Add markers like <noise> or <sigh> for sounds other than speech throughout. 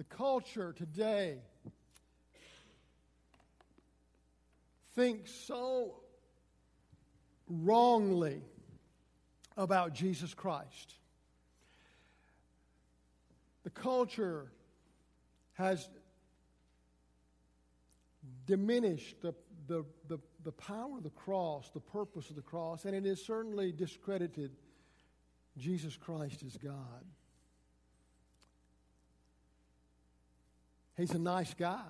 The culture today thinks so wrongly about Jesus Christ. The culture has diminished the, the, the, the power of the cross, the purpose of the cross, and it has certainly discredited Jesus Christ as God. He's a nice guy,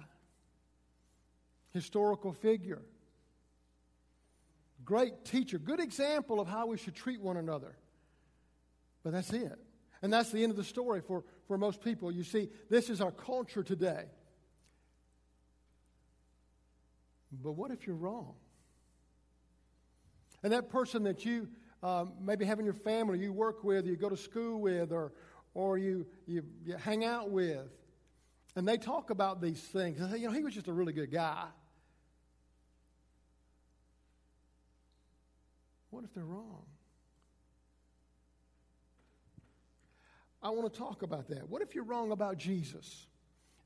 historical figure, great teacher, good example of how we should treat one another. But that's it. And that's the end of the story for, for most people. You see, this is our culture today. But what if you're wrong? And that person that you um, maybe have in your family, you work with, you go to school with, or, or you, you, you hang out with, and they talk about these things. And say, you know, he was just a really good guy. What if they're wrong? I want to talk about that. What if you're wrong about Jesus?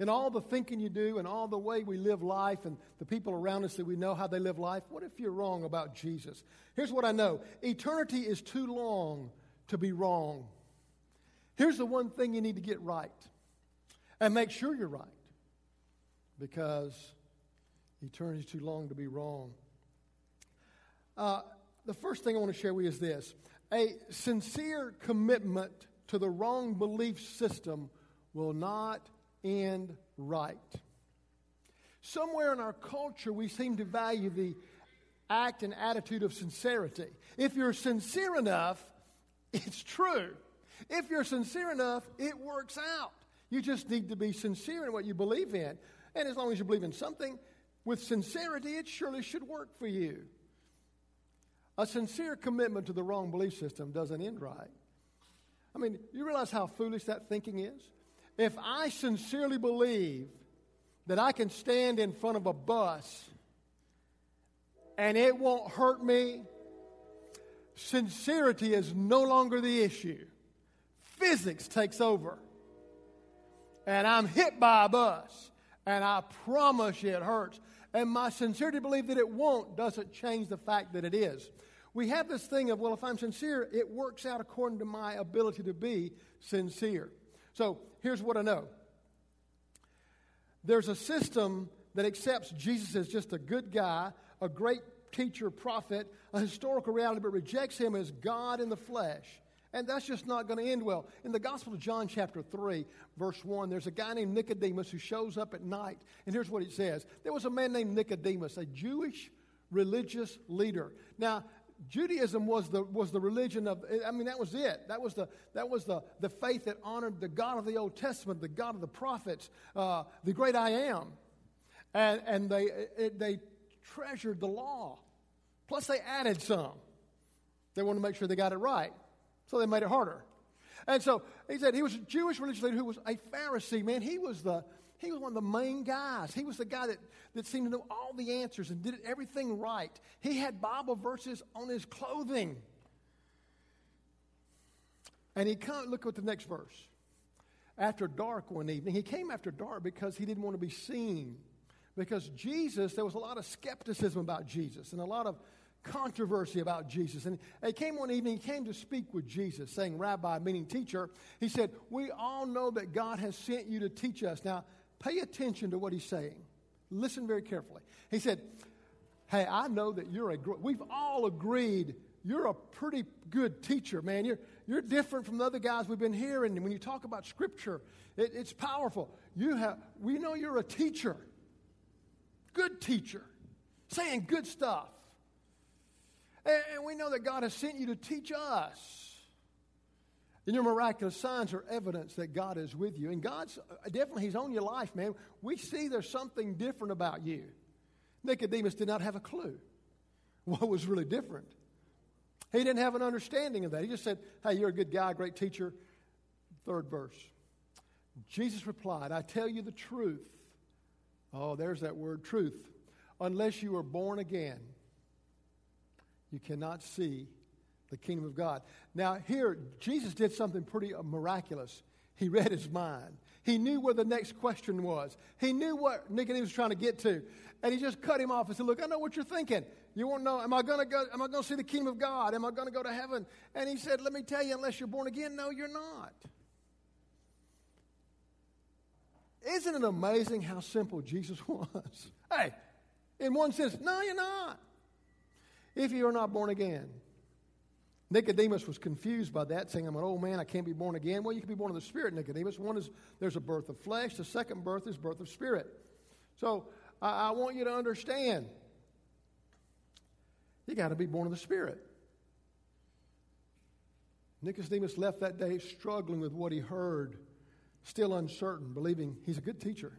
And all the thinking you do and all the way we live life and the people around us that we know how they live life, what if you're wrong about Jesus? Here's what I know eternity is too long to be wrong. Here's the one thing you need to get right and make sure you're right because eternity is too long to be wrong. Uh, the first thing I want to share with you is this a sincere commitment to the wrong belief system will not end right. Somewhere in our culture, we seem to value the act and attitude of sincerity. If you're sincere enough, it's true. If you're sincere enough, it works out. You just need to be sincere in what you believe in. And as long as you believe in something with sincerity, it surely should work for you. A sincere commitment to the wrong belief system doesn't end right. I mean, you realize how foolish that thinking is? If I sincerely believe that I can stand in front of a bus and it won't hurt me, sincerity is no longer the issue. Physics takes over. And I'm hit by a bus, and I promise you it hurts. And my sincerity belief that it won't doesn't change the fact that it is. We have this thing of, well, if I'm sincere, it works out according to my ability to be sincere. So here's what I know there's a system that accepts Jesus as just a good guy, a great teacher, prophet, a historical reality, but rejects him as God in the flesh. And that's just not going to end well. In the Gospel of John, chapter 3, verse 1, there's a guy named Nicodemus who shows up at night. And here's what it says There was a man named Nicodemus, a Jewish religious leader. Now, Judaism was the, was the religion of, I mean, that was it. That was, the, that was the, the faith that honored the God of the Old Testament, the God of the prophets, uh, the great I am. And, and they, it, they treasured the law. Plus, they added some. They wanted to make sure they got it right. So they made it harder. And so he said he was a Jewish religious leader who was a Pharisee. Man, he was the, he was one of the main guys. He was the guy that, that seemed to know all the answers and did everything right. He had Bible verses on his clothing. And he come, look at the next verse. After dark one evening, he came after dark because he didn't want to be seen. Because Jesus, there was a lot of skepticism about Jesus and a lot of controversy about Jesus. And he came one evening, he came to speak with Jesus, saying, Rabbi, meaning teacher. He said, We all know that God has sent you to teach us. Now, Pay attention to what he's saying. Listen very carefully. He said, Hey, I know that you're a, we've all agreed you're a pretty good teacher, man. You're, you're different from the other guys we've been hearing. When you talk about Scripture, it, it's powerful. You have, we know you're a teacher, good teacher, saying good stuff. And, we know that God has sent you to teach us. And your miraculous signs are evidence that God is with you. And God's uh, definitely, He's on your life, man. We see there's something different about you. Nicodemus did not have a clue what was really different. He didn't have an understanding of that. He just said, Hey, you're a good guy, great teacher. Third verse. Jesus replied, I tell you the truth. Oh, there's that word, truth. Unless you are born again, you cannot see the kingdom of God. Now, here, Jesus did something pretty miraculous. He read his mind. He knew where the next question was. He knew what Nicodemus was trying to get to. And he just cut him off and said, Look, I know what you're thinking. You won't know, am I to go, am I to see the kingdom of God? Am I to go to heaven? And he said, Let me tell you, unless you're born again, no, you're not. Isn't it amazing how simple Jesus <laughs> was? hey, in one sense, no, you're not. If you are not born again. Nicodemus was confused by that, saying, I'm an old man, I can't be born again. Well, you can be born of the Spirit, Nicodemus. One is there's a birth of flesh, the second birth is birth of spirit. So I, I want you to understand you got to be born of the Spirit. Nicodemus left that day struggling with what he heard, still uncertain, believing he's a good teacher.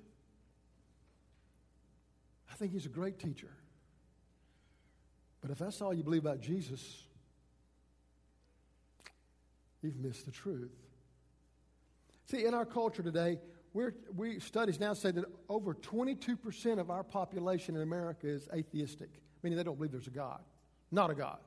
I think he's a great teacher. But if that's all you believe about Jesus, you've missed the truth. See, in our culture today, we're, we studies now say that over 22% of our population in America is atheistic, meaning they don't believe there's a God, not a God.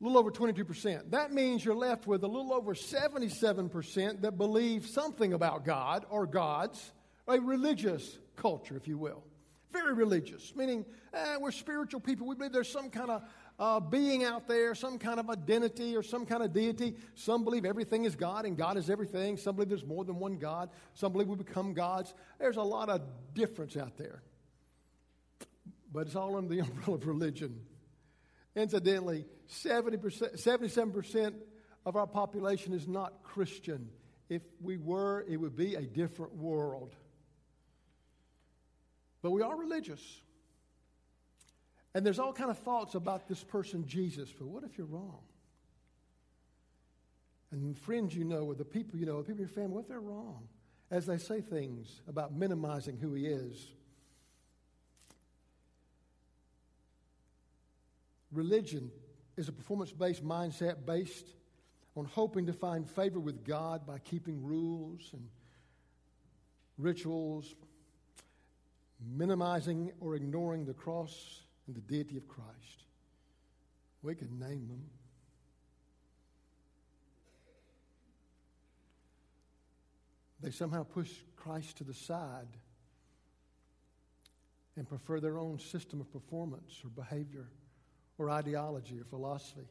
A little over 22%. That means you're left with a little over 77% that believe something about God or gods, a religious culture, if you will. Very religious, meaning eh, we're spiritual people. We believe there's some kind of uh, being out there, some kind of identity or some kind of deity. Some believe everything is God and God is everything. Some believe there's more than one God. Some believe we become gods. There's a lot of difference out there. But it's all under the <laughs> umbrella of religion. Incidentally, 70%, 77% of our population is not Christian. If we were, it would be a different world. But we are religious. And there's all kind of thoughts about this person, Jesus, but what if you're wrong? And friends you know, or the people you know, the people in your family, what if they're wrong? As they say things about minimizing who he is. Religion is a performance based mindset based on hoping to find favor with God by keeping rules and rituals, minimizing or ignoring the cross and the deity of Christ. We can name them. They somehow push Christ to the side and prefer their own system of performance or behavior or ideology or philosophy.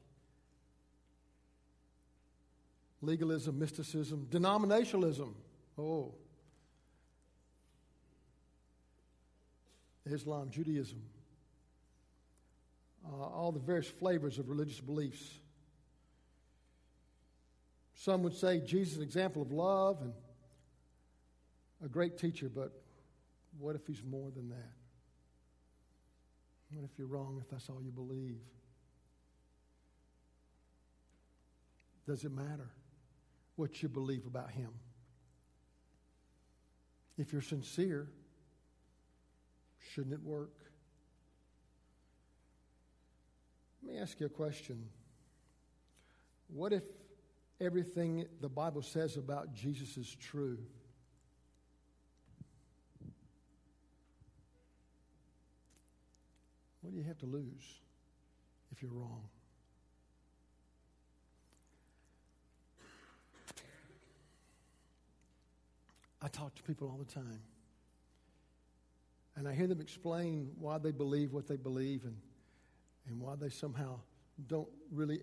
Legalism, mysticism, denominationalism. Oh. Islam, Judaism uh, all the various flavors of religious beliefs. Some would say Jesus is an example of love and a great teacher, but what if he's more than that? What if you're wrong if that's all you believe? Does it matter what you believe about him? If you're sincere, shouldn't it work? Let me ask you a question. What if everything the Bible says about Jesus is true? What do you have to lose if you're wrong? I talk to people all the time. And I hear them explain why they believe what they believe and and why they somehow don't really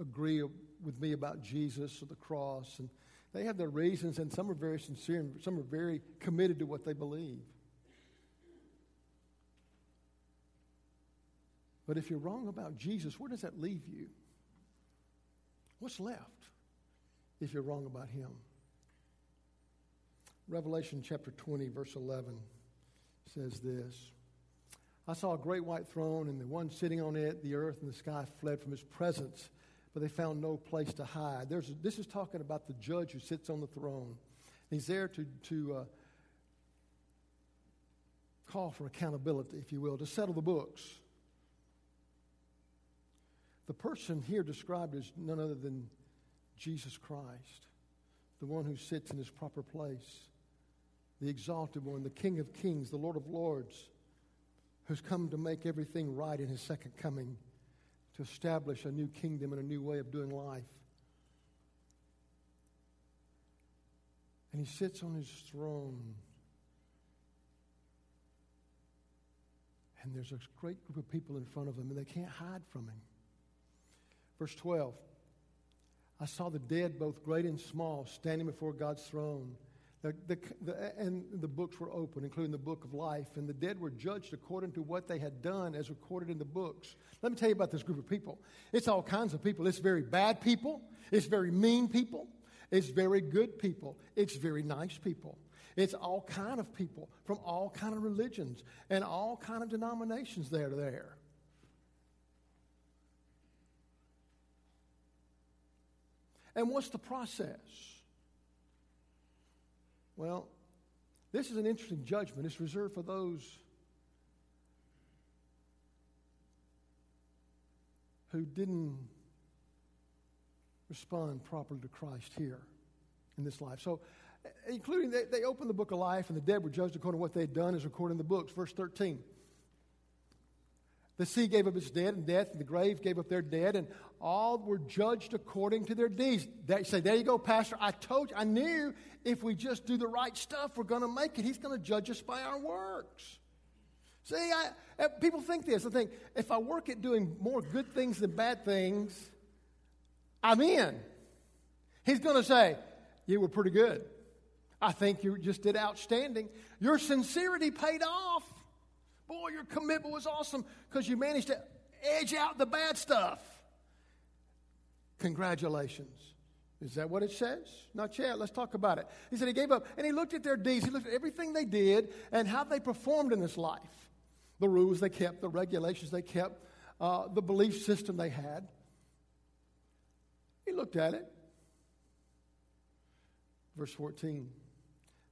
agree with me about Jesus or the cross. And they have their reasons, and some are very sincere, and some are very committed to what they believe. But if you're wrong about Jesus, where does that leave you? What's left if you're wrong about him? Revelation chapter 20, verse 11 says this. I saw a great white throne, and the one sitting on it, the earth and the sky fled from his presence, but they found no place to hide. There's, this is talking about the judge who sits on the throne. He's there to, to uh, call for accountability, if you will, to settle the books. The person here described is none other than Jesus Christ, the one who sits in his proper place, the exalted one, the King of kings, the Lord of lords who's come to make everything right in his second coming, to establish a new kingdom and a new way of doing life. And he sits on his throne. And there's a great group of people in front of him, and they can't hide from him. Verse 12 I saw the dead, both great and small, standing before God's throne. The, the, the, and the books were open, including the book of life, and the dead were judged according to what they had done as recorded in the books. Let me tell you about this group of people. It's all kinds of people. It's very bad people, it's very mean people, it's very good people, it's very nice people. It's all kind of people from all kind of religions and all kind of denominations that are there. And what's the process? Well, this is an interesting judgment. It's reserved for those who didn't respond properly to Christ here in this life. So, including they, they opened the book of life, and the dead were judged according to what they had done, as recorded in the books. Verse 13. The sea gave up its dead, and death and the grave gave up their dead, and all were judged according to their deeds. They say, There you go, Pastor. I told you, I knew if we just do the right stuff, we're going to make it. He's going to judge us by our works. See, I, uh, people think this. I think if I work at doing more good things than bad things, I'm in. He's going to say, You were pretty good. I think you just did outstanding. Your sincerity paid off. Boy, your commitment was awesome because you managed to edge out the bad stuff. Congratulations. Is that what it says? Not yet. Let's talk about it. He said he gave up and he looked at their deeds. He looked at everything they did and how they performed in this life the rules they kept, the regulations they kept, uh, the belief system they had. He looked at it. Verse 14.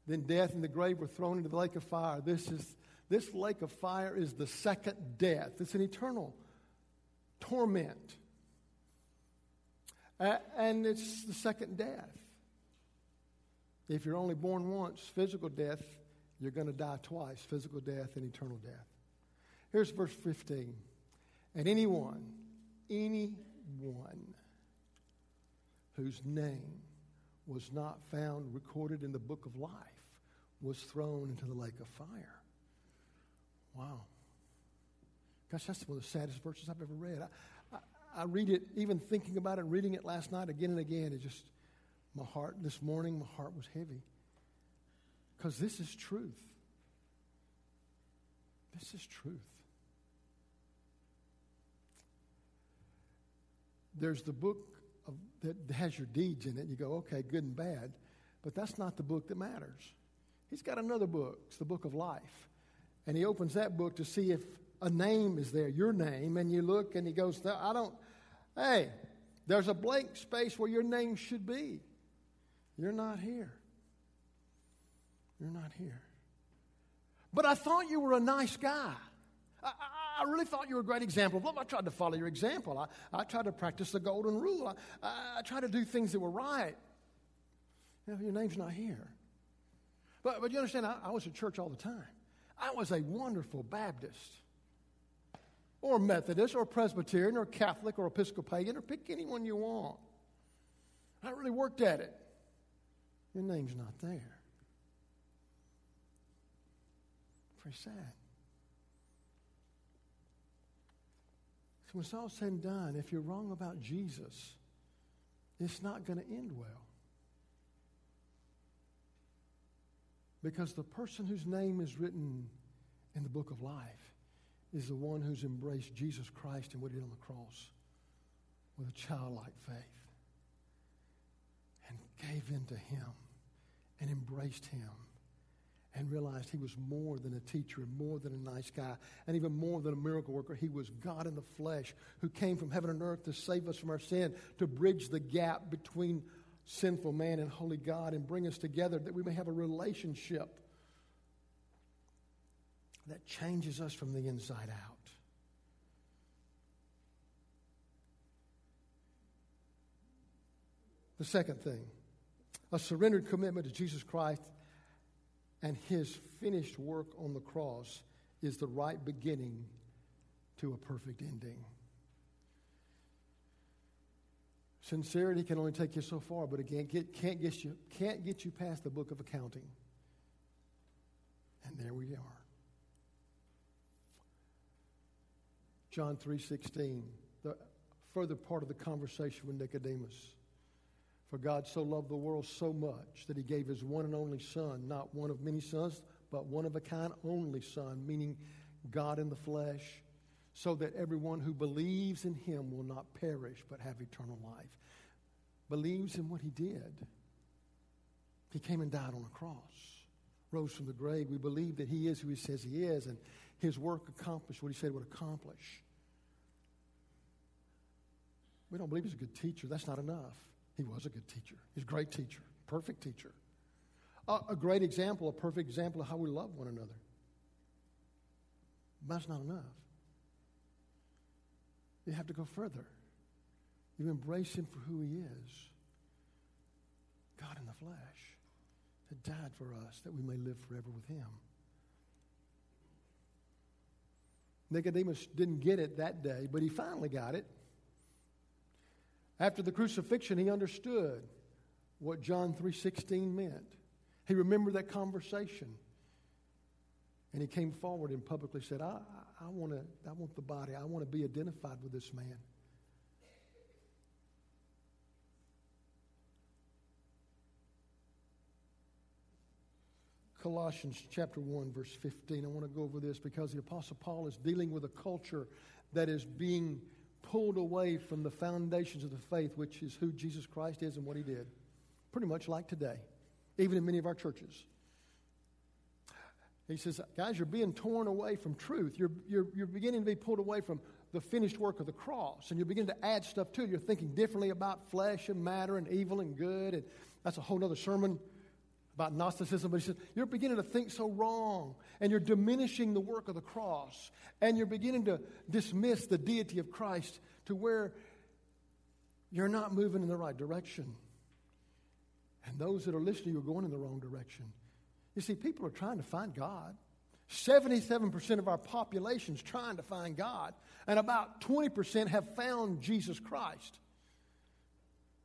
Then death and the grave were thrown into the lake of fire. This is this lake of fire is the second death, it's an eternal torment. And it's the second death. If you're only born once, physical death, you're going to die twice physical death and eternal death. Here's verse 15. And anyone, anyone whose name was not found recorded in the book of life was thrown into the lake of fire. Wow. Gosh, that's one of the saddest verses I've ever read. I, I, I read it, even thinking about it, reading it last night again and again. It just, my heart, this morning, my heart was heavy. Because this is truth. This is truth. There's the book of, that has your deeds in it. You go, okay, good and bad. But that's not the book that matters. He's got another book. It's the book of life. And he opens that book to see if a name is there, your name, and you look and he goes, I don't, hey, there's a blank space where your name should be. You're not here. You're not here. But I thought you were a nice guy. I, I, I really thought you were a great example. Well, I tried to follow your example. I, I tried to practice the golden rule. I, I, tried to do things that were right. You know, your name's not here. But, but you understand, I, I was at church all the time. I was a wonderful Baptist or Methodist or Presbyterian or Catholic or Episcopalian or pick anyone you want. I really worked at it. Your name's not there. Very sad. So when it's all said and done, if you're wrong about Jesus, it's not going to end well. Because the person whose name is written in the book of life is the one who's embraced Jesus Christ and what he did on the cross with a childlike faith and gave in to him and embraced him and realized he was more than a teacher and more than a nice guy and even more than a miracle worker. He was God in the flesh who came from heaven and earth to save us from our sin, to bridge the gap between sinful man and holy God and bring us together that we may have a relationship that changes us from the inside out. The second thing, a surrendered commitment to Jesus Christ and his finished work on the cross is the right beginning to a perfect ending. Sincerity can only take you so far, but again, get, can't, get you, can't get you past the book of accounting. And there we are. John 3.16, the further part of the conversation with Nicodemus. For God so loved the world so much that he gave his one and only Son, not one of many sons, but one of a kind only Son, meaning God in the flesh, so that everyone who believes in him will not perish but have eternal life. Believes in what he did. He came and died on a cross, rose from the grave. We believe that he is who he says he is, and his work accomplished what he said would accomplish. We don't believe he's a good teacher. That's not enough. He was a good teacher. He's a great teacher, perfect teacher. A great example, a perfect example of how we love one another. But that's not enough. You have to go further. You embrace him for who he is God in the flesh that died for us that we may live forever with him. Nicodemus didn't get it that day, but he finally got it. After the crucifixion, he understood what John 3:16 meant. He remembered that conversation. And he came forward and publicly said, I, I, want to, I want the body. I want to be identified with this man. Colossians chapter 1, verse 15. I want to go over this because the Apostle Paul is dealing with a culture that is being pulled away from the foundations of the faith, which is who Jesus Christ is and what he did. Pretty much like today, even in many of our churches. He says, guys, you're being torn away from truth. You're, you're, you're beginning to be pulled away from the finished work of the cross, and you're beginning to add stuff to it. You're thinking differently about flesh and matter and evil and good, and that's a whole other sermon about Gnosticism, but he says, You're beginning to think so wrong, and you're diminishing the work of the cross, and you're beginning to dismiss the deity of Christ to where you're not moving in the right direction. And those that are listening you are going in the wrong direction. You see, people are trying to find God. 77% of our population is trying to find God, and about 20% have found Jesus Christ.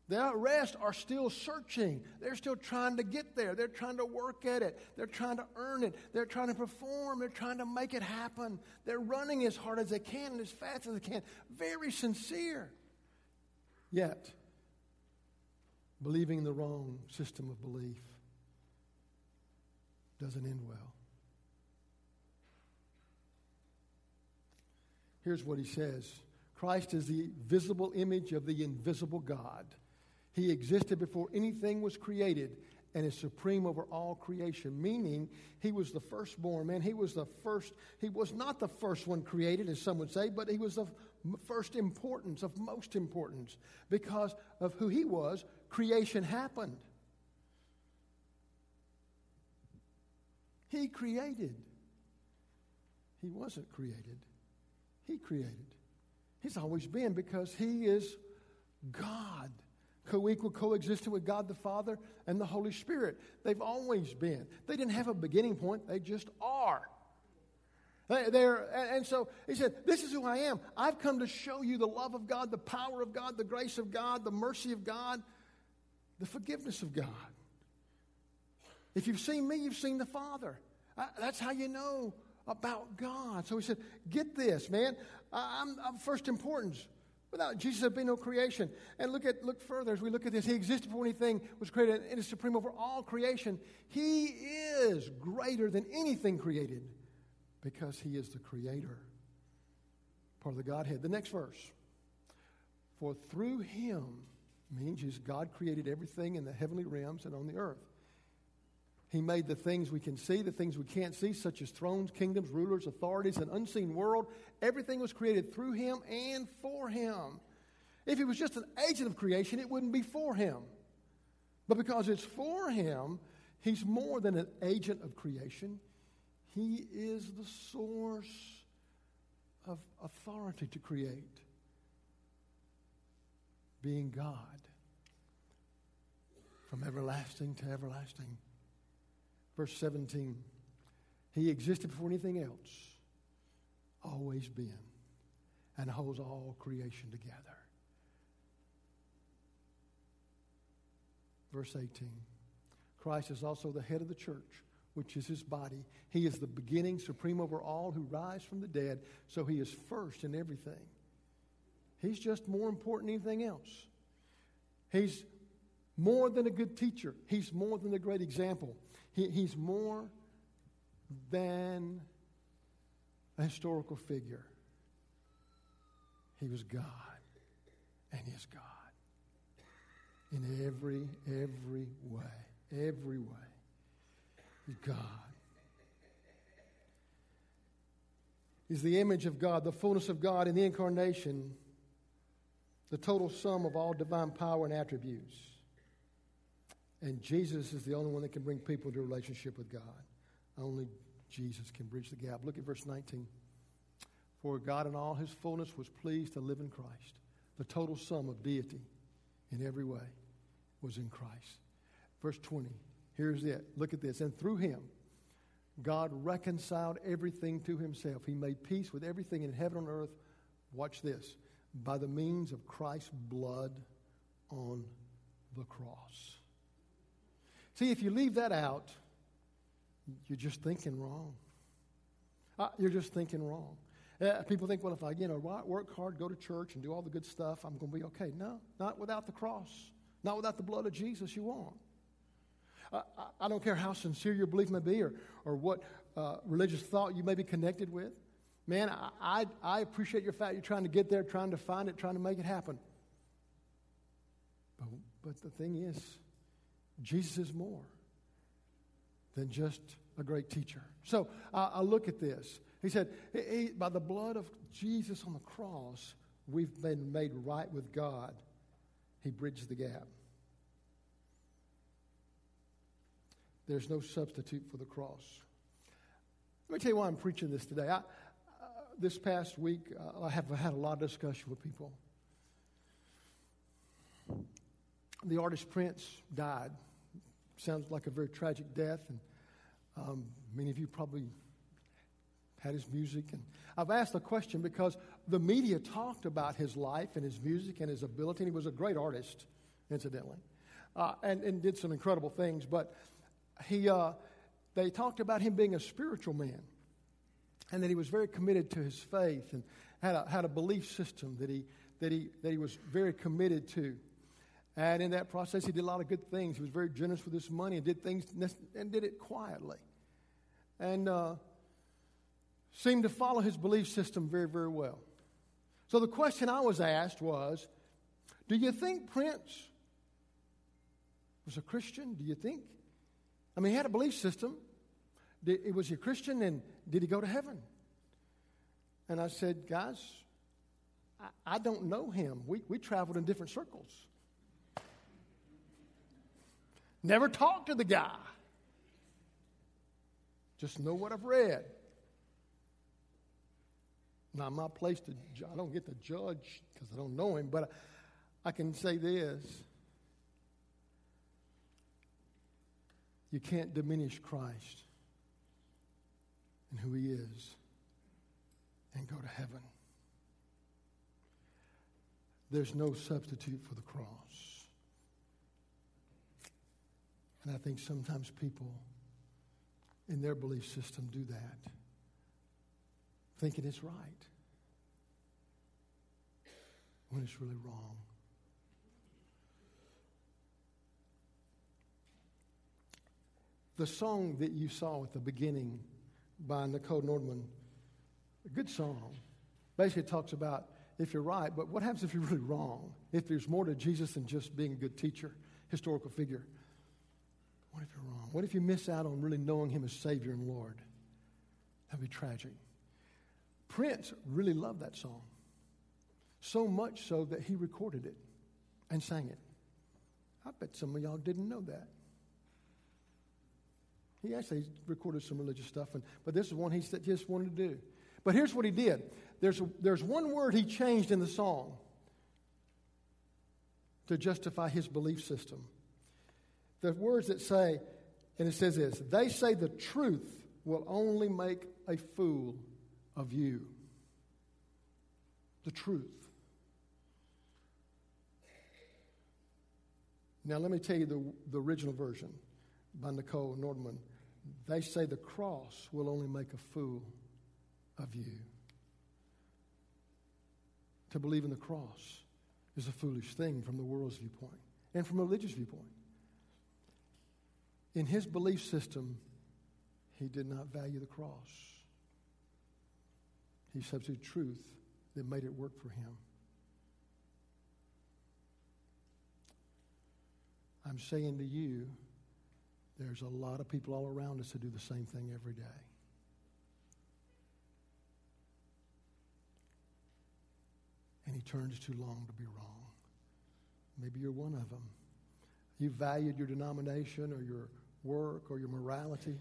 The rest are still searching. They're still trying to get there. They're trying to work at it. They're trying to earn it. They're trying to perform. They're trying to make it happen. They're running as hard as they can and as fast as they can. Very sincere. Yet, believing the wrong system of belief doesn't end well. Here's what he says Christ is the visible image of the invisible God. He existed before anything was created and is supreme over all creation, meaning he was the firstborn, man. He was the first, he was not the first one created, as some would say, but he was of first importance, of most importance. Because of who he was, creation happened. He created. He wasn't created, he created. He's always been because he is God co equal, coexistent with God the Father and the Holy Spirit. They've always been. They didn't have a beginning point, they just are. They're, and so he said, This is who I am. I've come to show you the love of God, the power of God, the grace of God, the mercy of God, the forgiveness of God. If you've seen me, you've seen the Father. That's how you know about God. So he said, Get this, man. I'm, I'm first importance. Without Jesus, there'd be no creation. And look at look further as we look at this. He existed before anything was created and is supreme over all creation. He is greater than anything created because he is the creator. Part of the Godhead. The next verse. For through him means God created everything in the heavenly realms and on the earth. He made the things we can see, the things we can't see, such as thrones, kingdoms, rulers, authorities, an unseen world. Everything was created through him and for him. If he was just an agent of creation, it wouldn't be for him. But because it's for him, he's more than an agent of creation. He is the source of authority to create, being God from everlasting to everlasting. Verse 17 He existed before anything else, always been, and holds all creation together. Verse 18 Christ is also the head of the church, which is his body. He is the beginning, supreme over all who rise from the dead, so he is first in everything. He's just more important than anything else. He's more than a good teacher, he's more than a great example. He, he's more than a historical figure. He was God, and is God in every, every way. Every way. He's God. He's the image of God, the fullness of God in the incarnation, the total sum of all divine power and attributes. And Jesus is the only one that can bring people into a relationship with God. Only Jesus can bridge the gap. Look at verse 19. For God in all his fullness was pleased to live in Christ. The total sum of deity in every way was in Christ. Verse 20. Here's it. Look at this. And through him, God reconciled everything to himself. He made peace with everything in heaven and earth. Watch this. By the means of Christ's blood on the cross. See, if you leave that out, you're just thinking wrong. Uh, you're just thinking wrong. Uh, people think, well, if I, you know, work hard, go to church, and do all the good stuff, I'm going to be okay. No, not without the cross, not without the blood of Jesus. You won't. Uh, I, don't care how sincere your belief may be, or or what uh, religious thought you may be connected with. Man, I, I, I appreciate your fact you're trying to get there, trying to find it, trying to make it happen. But, but the thing is, Jesus is more than just a great teacher. So uh, I look at this. He said, he, by the blood of Jesus on the cross, we've been made right with God. He bridged the gap. There's no substitute for the cross. Let me tell you why I'm preaching this today. I, uh, this past week, uh, I have had a lot of discussion with people. The artist Prince died. Sounds like a very tragic death, and um, many of you probably had his music. And I've asked the question because the media talked about his life and his music and his ability, and he was a great artist, incidentally, uh, and, and did some incredible things. But he, uh, they talked about him being a spiritual man and that he was very committed to his faith and had a, had a belief system that he, that, he, that he was very committed to. And in that process, he did a lot of good things. He was very generous with his money and did things and did it quietly. And uh, seemed to follow his belief system very, very well. So the question I was asked was Do you think Prince was a Christian? Do you think? I mean, he had a belief system. Did, was he a Christian and did he go to heaven? And I said, guys, I, I don't know him. We, we traveled in different circles. Never talked to the guy. Just know what I've read. Now, my place to, I don't get to judge because I don't know him, but I can say this You can't diminish Christ and who he is and go to heaven. There's no substitute for the cross. And I think sometimes people in their belief system do that, thinking it's right when it's really wrong. The song that you saw at the beginning by Nicole Nordeman, a good song, basically talks about if you're right, but what happens if you're really wrong? If there's more to Jesus than just being a good teacher, historical figure. What if you're wrong? What if you miss out on really knowing Him as Savior and Lord? That'd be tragic. Prince really loved that song. So much so that he recorded it and sang it. I bet some of y'all didn't know that. He actually recorded some religious stuff, and, but this is one he just wanted to do. But here's what he did there's, a, there's one word he changed in the song to justify his belief system. The words that say, and it says this they say the truth will only make a fool of you. The truth. Now, let me tell you the, the original version by Nicole Nordeman. They say the cross will only make a fool of you. To believe in the cross is a foolish thing from the world's viewpoint and from a religious viewpoint. In his belief system, he did not value the cross. He substituted truth that made it work for him. I'm saying to you, there's a lot of people all around us that do the same thing every day. And he turns too long to be wrong. Maybe you're one of them. You valued your denomination or your work or your morality,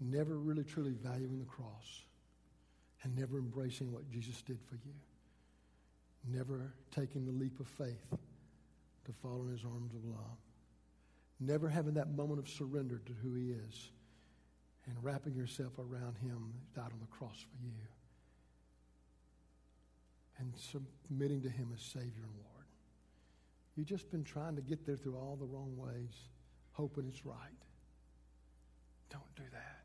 never really truly valuing the cross and never embracing what Jesus did for you. Never taking the leap of faith to fall in his arms of love. Never having that moment of surrender to who he is and wrapping yourself around him who died on the cross for you and submitting to him as Savior and Lord. You've just been trying to get there through all the wrong ways, hoping it's right. Don't do that.